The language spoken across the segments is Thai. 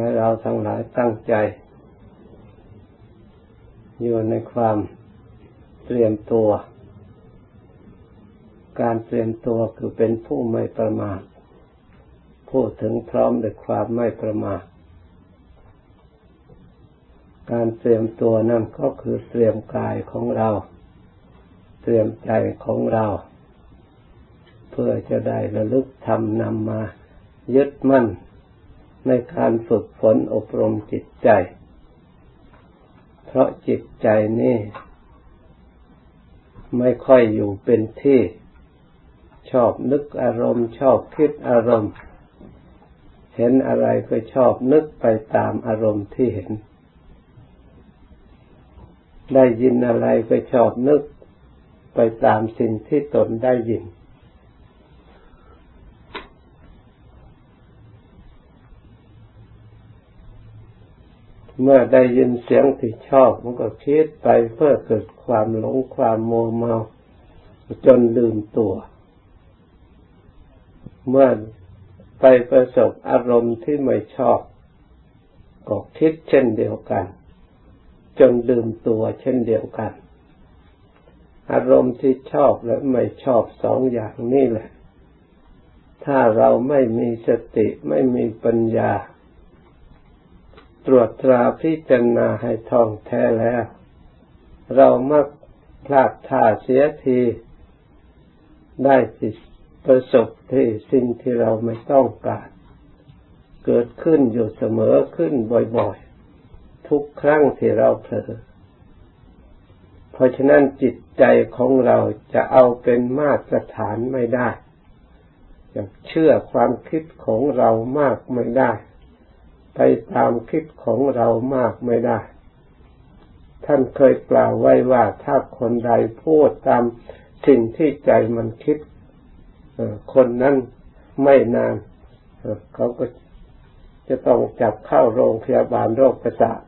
ให้เราทั้งหลายตั้งใจ อยู่ในความเตรียมตัว การเตรียมตัวคือเป็นผู้ไม่ประมาทพูดถึงพร้อมด้วยความไม่ประมาทการเตรียมตัวนั่นก็คือเตรียมกายของเรา เตรียมใจของเรา เพื่อจะได้ระลึกทำนำมายึดมั่น ในการฝึกฝนอบรมจิตใจ เพราะจิตใจนี่ไม่ค่อยอยู่เป็นที่ ชอบนึกอารมณ์ชอบคิดอารมณ์ เห็นอะไรก็ชอบนึกไปตามอารมณ์ที่เห็น ได้ยินอะไรก็ชอบนึกไปตามสิ่งที่ตนได้ยิน เมื่อได้ยินเสียงที่ชอบมันก็คิดไปเพื่อเกิดความหลงความโมเมาจนลืมตัว เมื่อไปประสบอารมณ์ที่ไม่ชอบ ก็คิดเช่นเดียวกัน จนลืมตัวเช่นเดียวกัน อารมณ์ที่ชอบและไม่ชอบสองอย่างนี้แหละ ถ้าเราไม่มีสติไม่มีปัญญา ตรวจตราพิจารณาให้ท่องแท้แล้ว เรามักพลาดท่าเสียที ได้สิประสบที่สิ่งที่เราไม่ต้องการ เกิดขึ้นอยู่เสมอขึ้นบ่อยๆ ทุกครั้งที่เราเผลอเพราะฉะนั้นจิตใจของเราจะเอาเป็นมาตรฐานไม่ได้จะเชื่อความคิดของเรามากไม่ได้ ไปตามคิดของเรามากไม่ได้ ท่านเคยกล่าวไว้ว่าถ้าคนใดพูดตามสิ่งที่ใจมันคิดคนนั้นไม่นานเขาก็จะต้องจับเข้าโรงพยาบาลโรคประสาท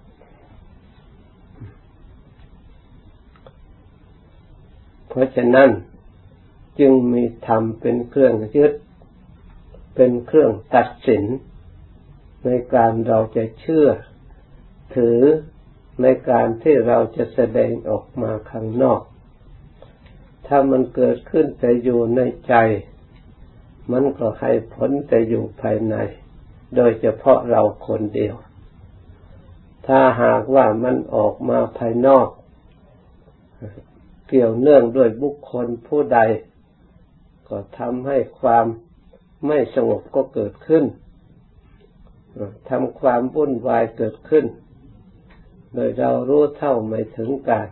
เพราะฉะนั้นจึงมีธรรมเป็นเครื่องยึด เป็นเครื่องตัดสิน ในการเราจะเชื่อถือในการที่เราจะแสดงออกมาข้างนอก ถ้ามันเกิดขึ้นแต่อยู่ในใจ มันก็ให้ผลแต่อยู่ภายใน โดยเฉพาะเราคนเดียว ถ้าหากว่ามันออกมาภายนอก เกี่ยวเนื่องด้วยบุคคลผู้ใด ก็ทำให้ความไม่สงบก็เกิดขึ้น ทำความวุ่นวายเกิดขึ้น โดยเรารู้เท่าไม่ถึงการ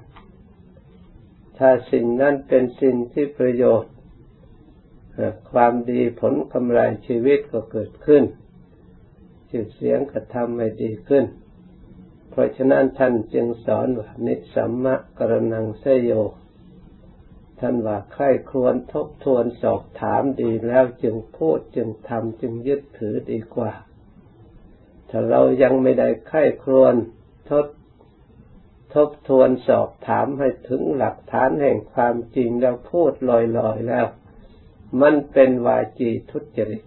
ถ้าสิ่งนั้นเป็นสิ่งที่ประโยชน์ ความดีผลกำไรชีวิตก็เกิดขึ้นชื่อเสียงก็ทำให้ดีขึ้น เพราะฉะนั้นท่านจึงสอนว่านิสัมมะกรณังเสโย ท่านว่าใครครวญทบทวนสอบถามดีแล้วจึงพูดจึงทำจึงยึดถือดีกว่า ถ้าเรายังไม่ได้ใครครวญทบทบทวนสอบถามให้ถึงหลักฐานแห่งความจริงแล้วพูดลอยๆแล้ว มันเป็นวาจีทุจริต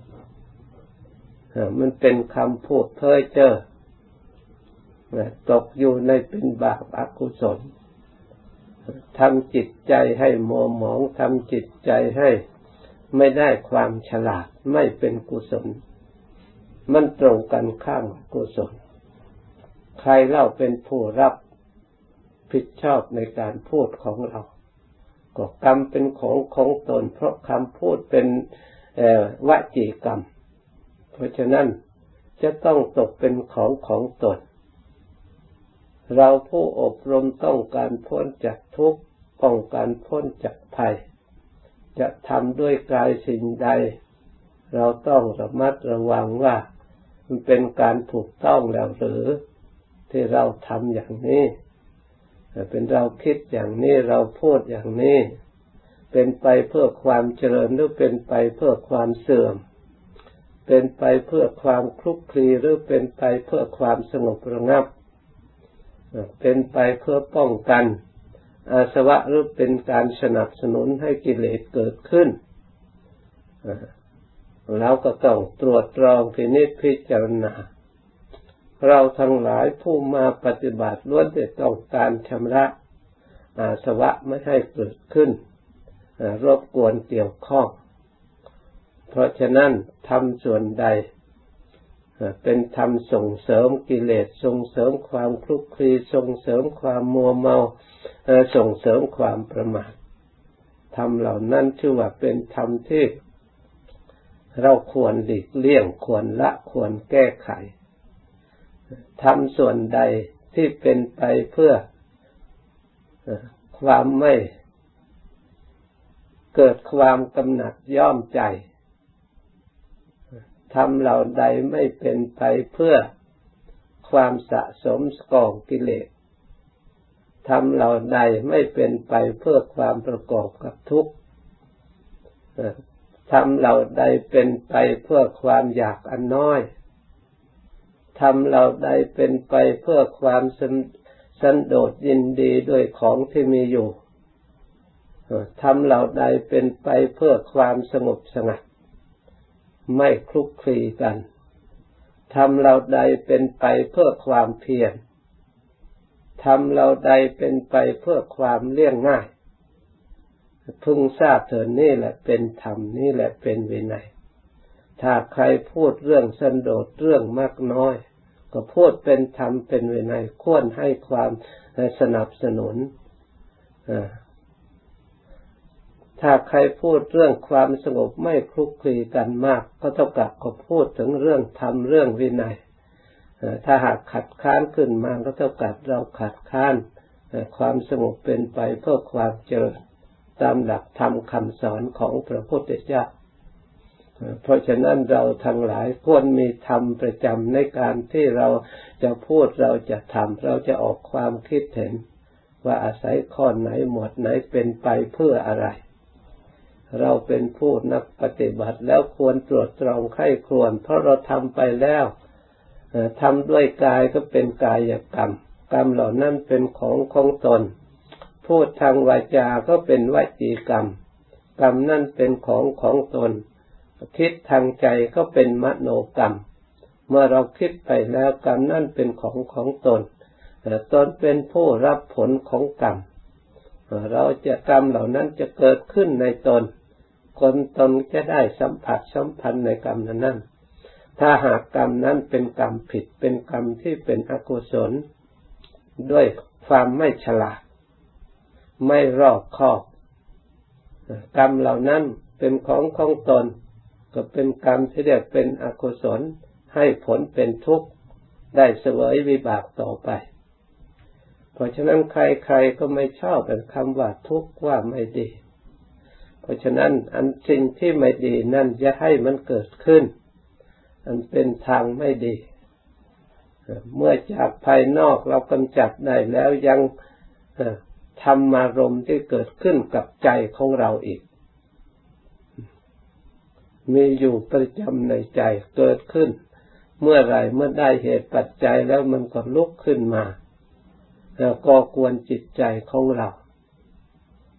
มันเป็นคำพูดเพ้อเจ้อตกอยู่ในเป็นบาปอกุศลทำจิตใจให้มัวหมองทำจิตใจให้ไม่ได้ความฉลาดไม่เป็นกุศล มันตรงกันข้ามกุศล ใครเล่าเป็นผู้รับผิดชอบในการพูดของเรา ก็กรรมเป็นของของตน เพราะคำพูดเป็นวจีกรรม เพราะฉะนั้นจะต้องตกเป็นของของตน เราผู้อบรมต้องการพ้นจากทุกข์ป้องกันพ้นจากภัย จะทำด้วยกายสิ่งใด เราต้องระมัดระวังว่า มันเป็นการถูกต้องแล้วหรือที่เราทำอย่างนี้ เป็นเราคิดอย่างนี้เราพูดอย่างนี้ เป็นไปเพื่อความเจริญหรือเป็นไปเพื่อความเสื่อม เป็นไปเพื่อความคลุกคลีหรือเป็นไปเพื่อความสงบระงับ เป็นไปเพื่อป้องกัน อาสวะหรือเป็นการสนับสนุนให้กิเลสเกิดขึ้น แล้วก็ต้องตรวจตรองพินิจพิจารณา เราทั้งหลายผู้มาปฏิบัติล้วนแต่ต้องการชำระอาสวะไม่ให้เกิดขึ้นรบกวนเกี่ยวข้อง เพราะฉะนั้นทำส่วนใด เป็นธรรมส่งเสริมกิเลสส่งเสริมความคลุกคลีส่งเสริมความมัวเมาส่งเสริมความประมาทธรรมเหล่านั้นชื่อว่าเป็นธรรมที่ เราควรหลีกเลี่ยงควรละควรแก้ไขทำส่วนใดที่เป็นไปเพื่อความไม่เกิดความกำหนัดย่อมใจทำเหล่าใดไม่เป็นไปเพื่อความสะสมกองกิเลสทำเหล่าใดไม่เป็นไปเพื่อความประกอบกับทุกข์ ทำเหล่าใดเป็นไปเพื่อความอยากอันน้อยทำเหล่าใดเป็นไปเพื่อความสันโดษยินดีด้วยของที่มีอยู่ทำเหล่าใดเป็นไปเพื่อความสงบสงัด ไม่คลุกคลีกันทำเราใดเป็นไปเพื่อความเพียรทำเราใดเป็นไปเพื่อความเลี่ยงง่าย พึงทราบเถิดนี่แหละเป็นธรรมนี่แหละเป็นวินัย ถ้าใครพูดเรื่องสันโดษเรื่องมากน้อย ก็พูดเป็นธรรมเป็นวินัยควรให้ความสนับสนุนถ้าใครพูดเรื่องความสงบไม่คลุกคลีกันมาก ก็เท่ากับเขาพูดถึงเรื่องธรรมเรื่องวินัยถ้าหากขัดค้านขึ้นมาก็เท่ากับเราขัดค้านความสงบเป็นไปเพื่อความเจริญ ตามหลักธรรมคำสอนของพระพุทธเจ้า เพราะฉะนั้นเราทั้งหลายควรมีธรรมประจำในการที่เราจะพูดเราจะทำเราจะออกความคิดเห็น ว่าอาศัยข้อไหนหมวดไหนเป็นไปเพื่ออะไร เราเป็นผู้นักปฏิบัติแล้วควรตรวจตรองไข้ควร เพราะเราทำไปแล้วทำด้วยกายก็เป็นกายกรรม กรรมเหล่านั้นเป็นของของตน พูดทางวาจาก็เป็นวจีกรรม กรรมนั่นเป็นของของตน คิดทางใจก็เป็นมโนกรรม เมื่อเราคิดไปแล้วกรรมนั่นเป็นของของตนตนเป็นผู้รับผลของกรรม เราจะกรรมเหล่านั้นจะเกิดขึ้นในตน คนตนจะได้สัมผัสสัมพันธ์ในกรรมนั้น ถ้าหากกรรมนั้นเป็นกรรมผิดเป็นกรรมที่เป็นอกุศล ด้วยความไม่ฉลาด ไม่รอบคอบกรรมเหล่านั้นเป็นของของตน ก็เป็นกรรมที่เรียกเป็นอกุศลให้ผลเป็นทุกข์ได้เสวยวิบากต่อไป เพราะฉะนั้นใครๆก็ไม่ชอบเป็นคำว่าทุกข์ว่าไม่ดี เพราะฉะนั้นอันสิ่งที่ไม่ดีนั่นจะให้มันเกิดขึ้น อันเป็นทางไม่ดี เมื่อจากภายนอกเรากำจัดได้แล้วยัง ทำมารมที่เกิดขึ้นกับใจของเราอีก มีอยู่ประจำในใจเกิดขึ้น เมื่อไรเมื่อได้เหตุปัจจัยแล้วมันก็ลุกขึ้นมา แล้วก็กวนจิตใจของเรา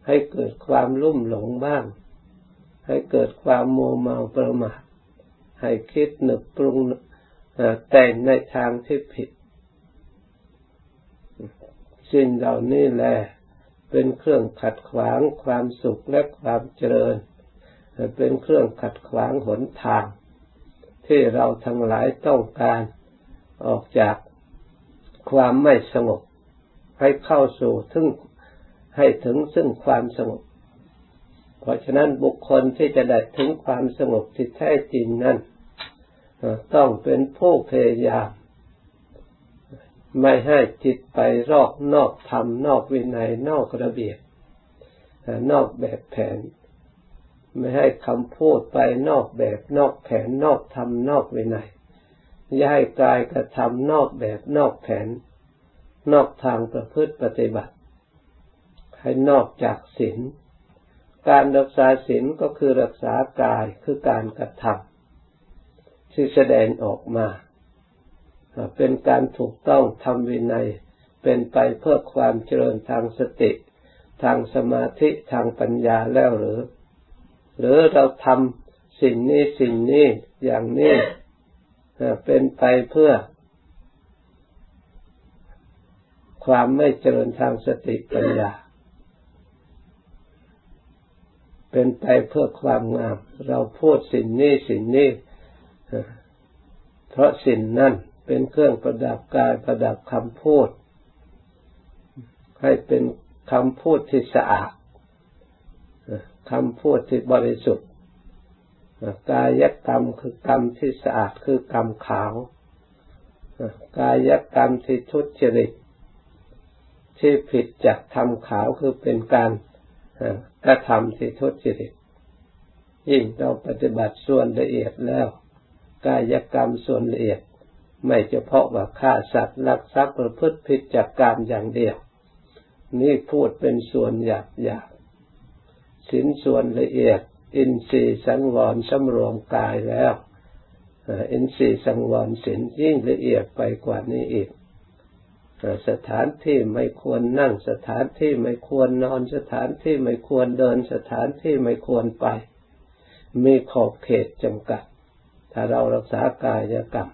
ให้เกิดความลุ่มหลงบ้าง ให้เกิดความโมเมาประมาทให้คิดนึกปรุงแต่งในทางที่ผิดสิ่งเหล่านี้แหละ เป็นเครื่องขัดขวางความสุขและความเจริญ เป็นเครื่องขัดขวางหนทาง ที่เราทั้งหลายต้องการออกจากความไม่สงบ ให้เข้าสู่ถึงให้ถึงซึ่งความสงบ เพราะฉะนั้นบุคคลที่จะได้ถึงความสงบที่แท้จริงนั้น ต้องเป็นผู้พยายาม ไม่ให้จิตไปรอกนอกธรรมนอกวินัยนอกระเบียบนอกแบบแผน ไม่ให้คำพูดไปนอกแบบนอกแผนนอกธรรมนอกวินัยอย่าให้กายกระทำนอกแบบนอกแผน นอกทางประพฤติปฏิบัติ ให้นอกจากศีลการรักษาศีลก็คือรักษากายคือการกระทำที่แสดงออกมา เป็นการถูกต้องทำวินัย เป็นไปเพื่อความเจริญทางสติ ทางสมาธิทางปัญญาแล้วหรือ หรือเราทำสิ่งนี้สิ่งนี้อย่างนี้เป็นไปเพื่อ ความไม่เจริญทางสติปัญญา เป็นไปเพื่อความงาม เราพูดสิ่งนี้สิ่งนี้เพราะสิ่งนั้น เป็นเครื่องประดับกายประดับคำพูด ให้เป็นคำพูดที่สะอาดคำพูดที่บริสุทธิ์กายกรรมคือกรรมที่สะอาดคือกรรมขาวกายกรรมที่ทุจริตที่ผิดจากธรรมขาวคือเป็นการกระทำที่ทุจริตยิ่งเราปฏิบัติส่วนละเอียดแล้ว กายกรรมส่วนละเอียด ไม่เฉพาะว่าฆ่าสัตว์ลักทรัพย์ประพฤติผิดจากกรรมอย่างเดียว นี่พูดเป็นส่วนหยาบหยาบสินส่วนละเอียด อินทรีย์สังวรสำรวมกายแล้วอินทรีย์สังวรสินยิ่งละเอียดไปกว่านี้อีกสถานที่ไม่ควรนั่งสถานที่ไม่ควรนอนสถานที่ไม่ควรเดินสถานที่ไม่ควรไป มีขอบเขตจำกัด ถ้าเรารักษากายกรรม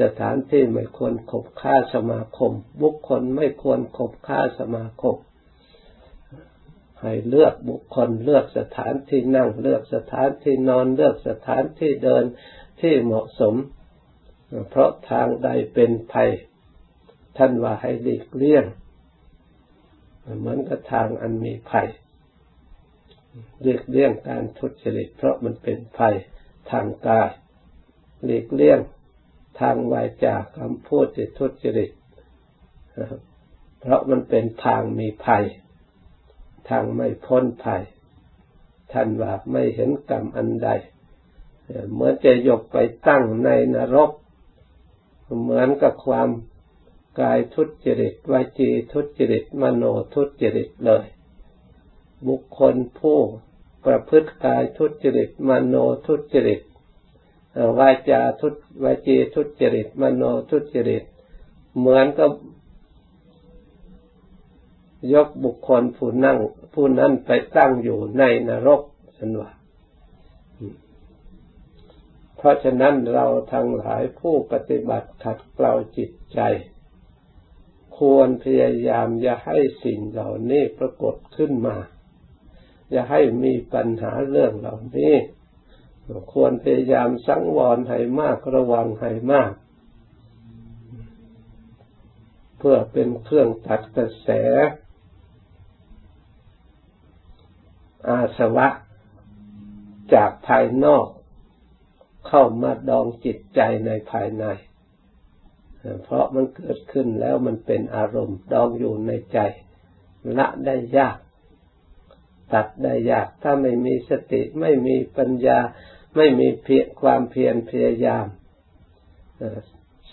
สถานที่ไม่ควรขบค่าสมาคม บุคคลไม่ควรขบค่าสมาคม ให้เลือกบุคคลเลือกสถานที่นั่ง เลือกสถานที่นอนเลือกสถานที่เดินที่เหมาะสม เพราะทางใดเป็นภัย ท่านว่าให้หลีกเลี่ยงเหมือนกับทางอันมีภัยหลีกเลี่ยงการทุจริตเพราะมันเป็นภัยทางกายหลีกเลี่ยง ทางวาจาคำพูดที่ทุจริตเพราะมันเป็นทางมีภัย ทางไม่พ้นภัย ท่านว่าไม่เห็นกรรมอันใด เหมือนจะยกไปตั้งในนรก เหมือนกับความกายทุจริตวาจีทุจริตมโนทุจริตเลย บุคคลผู้ประพฤติกายทุจริตมโนทุจริต วาจาทุวาจีทุจริต มโนทุจริต เหมือนกับยกบุคคลผู้นั่ง ผู้นั้นไปตั้งอยู่ในนรกสันว่าเพราะฉะนั้นเราทั้งหลายผู้ปฏิบัติขัดเกลาจิตใจ ควรพยายามอย่าให้สิ่งเหล่านี้ปรากฏขึ้นมา อย่าให้มีปัญหาเรื่องเหล่านี้ ควรพยายามสังวรให้มากระวังให้มาก เพื่อเป็นเครื่องตัดกระแส อาสวะ จากภายนอก เข้ามาดองจิตใจในภายใน เพราะมันเกิดขึ้นแล้วมันเป็นอารมณ์ดองอยู่ในใจ ละได้ยาก ตัดได้ยากถ้าไม่มีสติไม่มีปัญญา ไม่มีเพียความเพียรพยายาม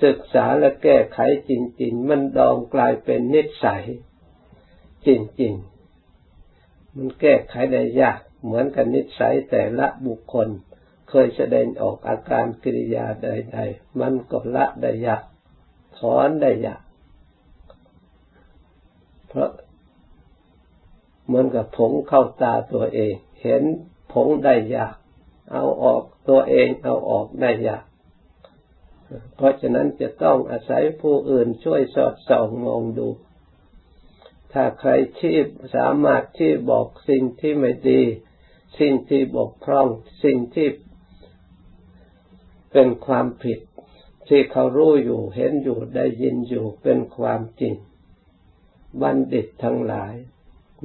ศึกษาและแก้ไขจริง ๆ มันดองกลายเป็นนิสัย จริง ๆ มันแก้ไขได้ยาก เหมือนกับนิสัยแต่ละบุคคล เคยแสดงออกอาการกิริยาใด ๆ มันก็ละได้ยากถอนได้ยากเพราะเหมือนกับผงเข้าตาตัวเอง เห็นผงได้ยาก เอาออกตัวเองเอาออกได้ยากเพราะฉะนั้นจะต้องอาศัยผู้อื่นช่วยสอดส่องมองดู ถ้าใครชี้สามารถที่บอกสิ่งที่ไม่ดี สิ่งที่บกพร่อง สิ่งที่เป็นความผิด ที่เขารู้อยู่เห็นอยู่ได้ยินอยู่เป็นความจริง บัณฑิตทั้งหลาย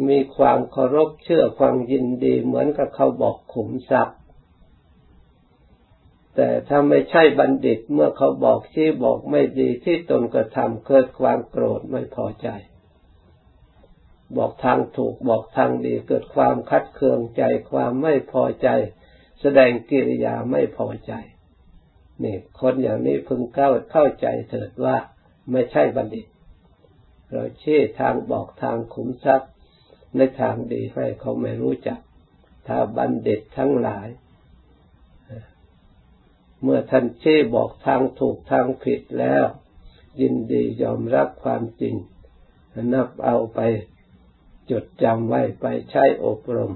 มีความเคารพเชื่อความยินดีเหมือนกับเขาบอกขุมทรัพย์ แต่ถ้าไม่ใช่บัณฑิตเมื่อเขาบอกที่บอกไม่ดีที่ตนกระทำเกิดความโกรธไม่พอใจ บอกทางถูกบอกทางดีเกิดความคัดเคืองใจความไม่พอใจ แสดงกิริยาไม่พอใจนี่คนอย่างนี้พึงเข้าเข้าใจเถิดว่าไม่ใช่บัณฑิต เราชี้ทางบอกทางขุมทรัพย์ในทางดีให้เขาไม่รู้จัก ถ้าบัณฑิตทั้งหลาย เมื่อท่านชี้บอกทางถูกทางผิดแล้ว ยินดียอมรับความจริง นับเอาไปจดจำไว้ไปใช้อบรม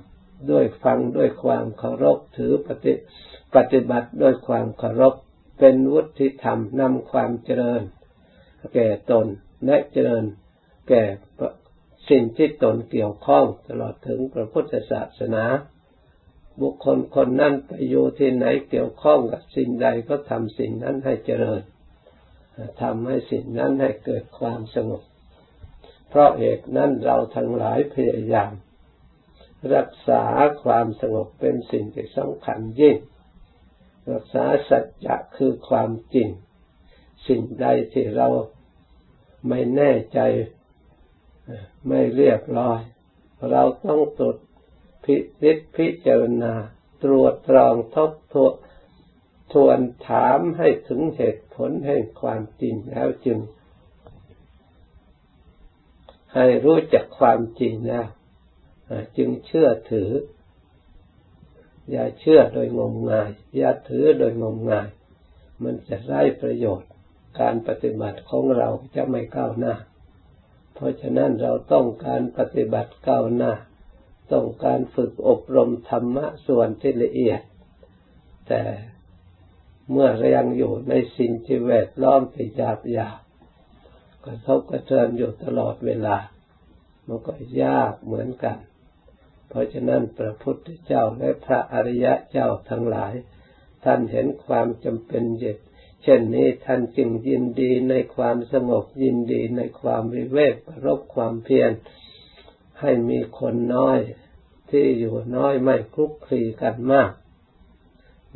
ด้วยฟังด้วยความเคารพถือปฏิปฏิบัติด้วยความเคารพเป็นวุฒิธรรมนำความเจริญ แก่ตนและเจริญ แก่สิ่งที่ตนเกี่ยวข้องตลอดถึงพระพุทธศาสนา บุคคลคนนั้นไปอยู่ที่ไหนเกี่ยวข้องกับสิ่งใดก็ทำสิ่งนั้นให้เจริญทำให้สิ่งนั้นให้เกิดความสงบ เพราะเหตุนั้นเราทั้งหลายพยายาม รักษาความสงบเป็นสิ่งที่สำคัญยิ่ง รักษาสัจจะคือความจริง สิ่งใดที่เราไม่แน่ใจไม่เรียบร้อย เราต้องตรวจ พิจิตพิจารณา ตรวจตรองทบทวนทวนถามให้ถึงเหตุผลแห่งความจริงแล้วจึง ให้รู้จักความจริงแล้วจึงเชื่อถือ อย่าเชื่อโดยงมงาย อย่าถือโดยงมงาย มันจะไร้ประโยชน์การปฏิบัติของเราจะไม่ก้าวหน้า เพราะฉะนั้นเราต้องการปฏิบัติก้าวหน้า ต้องการฝึกอบรมธรรมะส่วนที่ละเอียด แต่เมื่อเรายังอยู่ในสิ่งที่แวดล้อมที่หยาบหยาบกระทบกระเทือนอยู่ตลอดเวลา มันก็ยากเหมือนกัน เพราะฉะนั้นพระพุทธเจ้าและพระอริยะเจ้าทั้งหลาย ท่านเห็นความจำเป็นเย็ดเช่นนี้ท่านจึงยินดีในความสงบยินดีในความวิเวกประรบความเพียรให้มีคนน้อย ที่อยู่น้อยไม่คลุกคลีกันมาก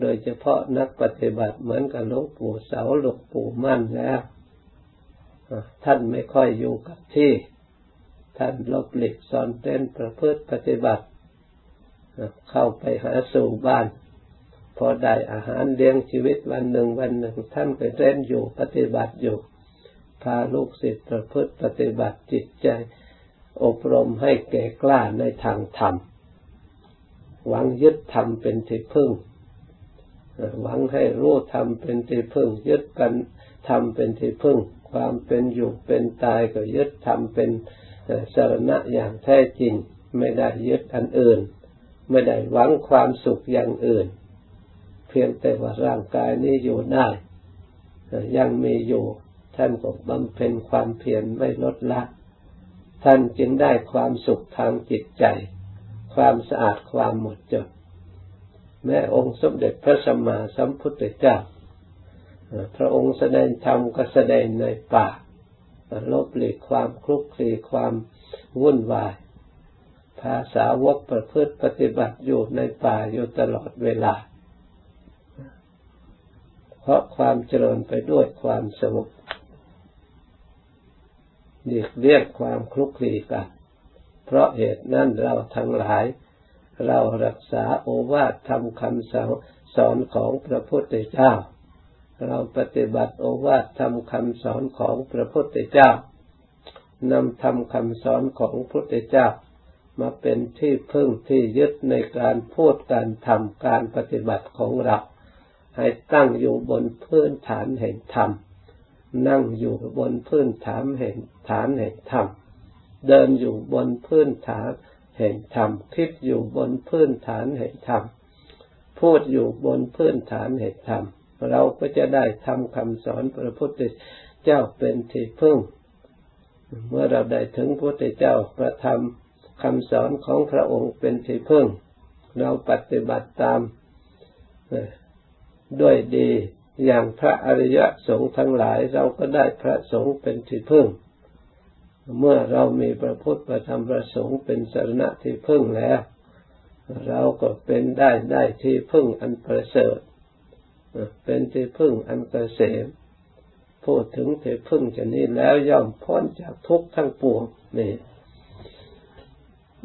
โดยเฉพาะนักปฏิบัติเหมือนกับหลวงปู่เสาหลวงปู่มั่นแล้วท่านไม่ค่อยอยู่กับที่ ท่านลบหลีกซ่อนเต้นประพฤติปฏิบัติ เข้าไปหาสู่บ้าน พอได้อาหารเลี้ยงชีวิตวันหนึ่งวันหนึ่ง ท่านไปเล่นอยู่ปฏิบัติอยู่ พาลูกศิษย์ประพฤติปฏิบัติจิตใจ อบรมให้แก่กล้าในทางธรรม หวังยึดธรรมเป็นที่พึ่งหวังให้รู้ทำเป็นที่พึ่ง ยึดกันทำเป็นที่พึ่ง ความเป็นอยู่เป็นตายก็ยึดทำเป็นสารณะอย่างแท้จริง ไม่ได้ยึดอันอื่น ไม่ได้หวังความสุขอย่างอื่น เพียงแต่ว่าร่างกายนี้อยู่ได้ ยังมีอยู่ ท่านก็บำเพ็ญความเพียรไม่ลดละ ท่านจึงได้ความสุขทางจิตใจ ความสะอาดความหมดจด แม้องค์สมเด็จพระสัมมาสัมพุทธเจ้า พระองค์แสดงธรรมก็แสดงในป่าลบหลีกความคลุกคลีความวุ่นวาย ภาษาวกประพฤติปฏิบัติอยู่ในป่าอยู่ตลอดเวลา เพราะความเจริญไปด้วยความสงบหลีกเลี่ยงความคลุกคลีกัน เพราะเหตุนั้นเราทั้งหลาย เรารักษาโอวาททำคำสอนสอนของพระพุทธเจ้า เราปฏิบัติโอวาททำคำสอนของพระพุทธเจ้านำทำคำสอนของพระพุทธเจ้า มาเป็นที่พึ่งที่ยึดในการพูดการทำการปฏิบัติของเรา ให้ตั้งอยู่บนพื้นฐานแห่งธรรม นั่งอยู่บนพื้นฐานแห่งฐานแห่งธรรม เดินอยู่บนพื้นฐานแห่งธรรมคิดอยู่บนพื้นฐานแห่งธรรมพูดอยู่บนพื้นฐานแห่งธรรมเราก็จะได้ทำคำสอนพระพุทธเจ้าเป็นที่พึ่ง เมื่อเราได้ถึงพระพุทธเจ้าประทำคำสอนของพระองค์เป็นที่พึ่ง เราปฏิบัติตามด้วยดีอย่างพระอริยสงฆ์ทั้งหลายเราก็ได้พระสงฆ์เป็นที่พึ่ง เมื่อเรามีพระพุทธประธรรมประสงค์เป็นสรณะที่พึ่งแล้ว เราก็เป็นได้ได้ที่พึ่งอันประเสริฐเป็นที่พึ่งอันเกษมพูดถึงที่พึ่งจะนี้แล้วย่อมพ้นจากทุกข์ทั้งปวงนี่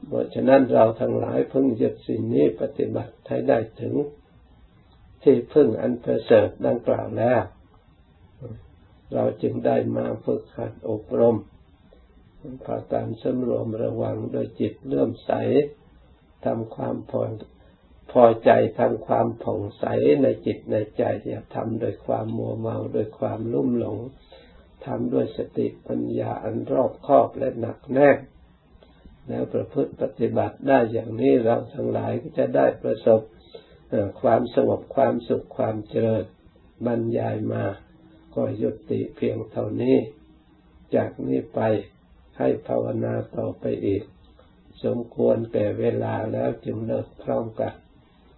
เพราะฉะนั้นเราทั้งหลายพึ่งยึดสิ่งนี้ปฏิบัติให้ได้ถึง ที่พึ่งอันประเสริฐดังกล่าวแล้ว เราจึงได้มาฝึกหัดอบรม พาการสำรวมระวังโดยจิตเลื่อมใสทำความพอพอใจทำความผ่องใสในจิตในใจอย่าทำโดยความมัวเมาโดยความลุ่มหลงทำด้วยสติปัญญาอันรอบคอบและหนักแน่นแล้วประพฤติปฏิบัติได้อย่างนี้เราทั้งหลายก็จะได้ประสบความสงบความสุขความเจริญบรรยายมาก็ยุติเพียงเท่านี้ จากนี้ไป ให้ภาวนาต่อไปอีก สมควรแก่เวลาแล้วจึงเลิกพร้อมกัน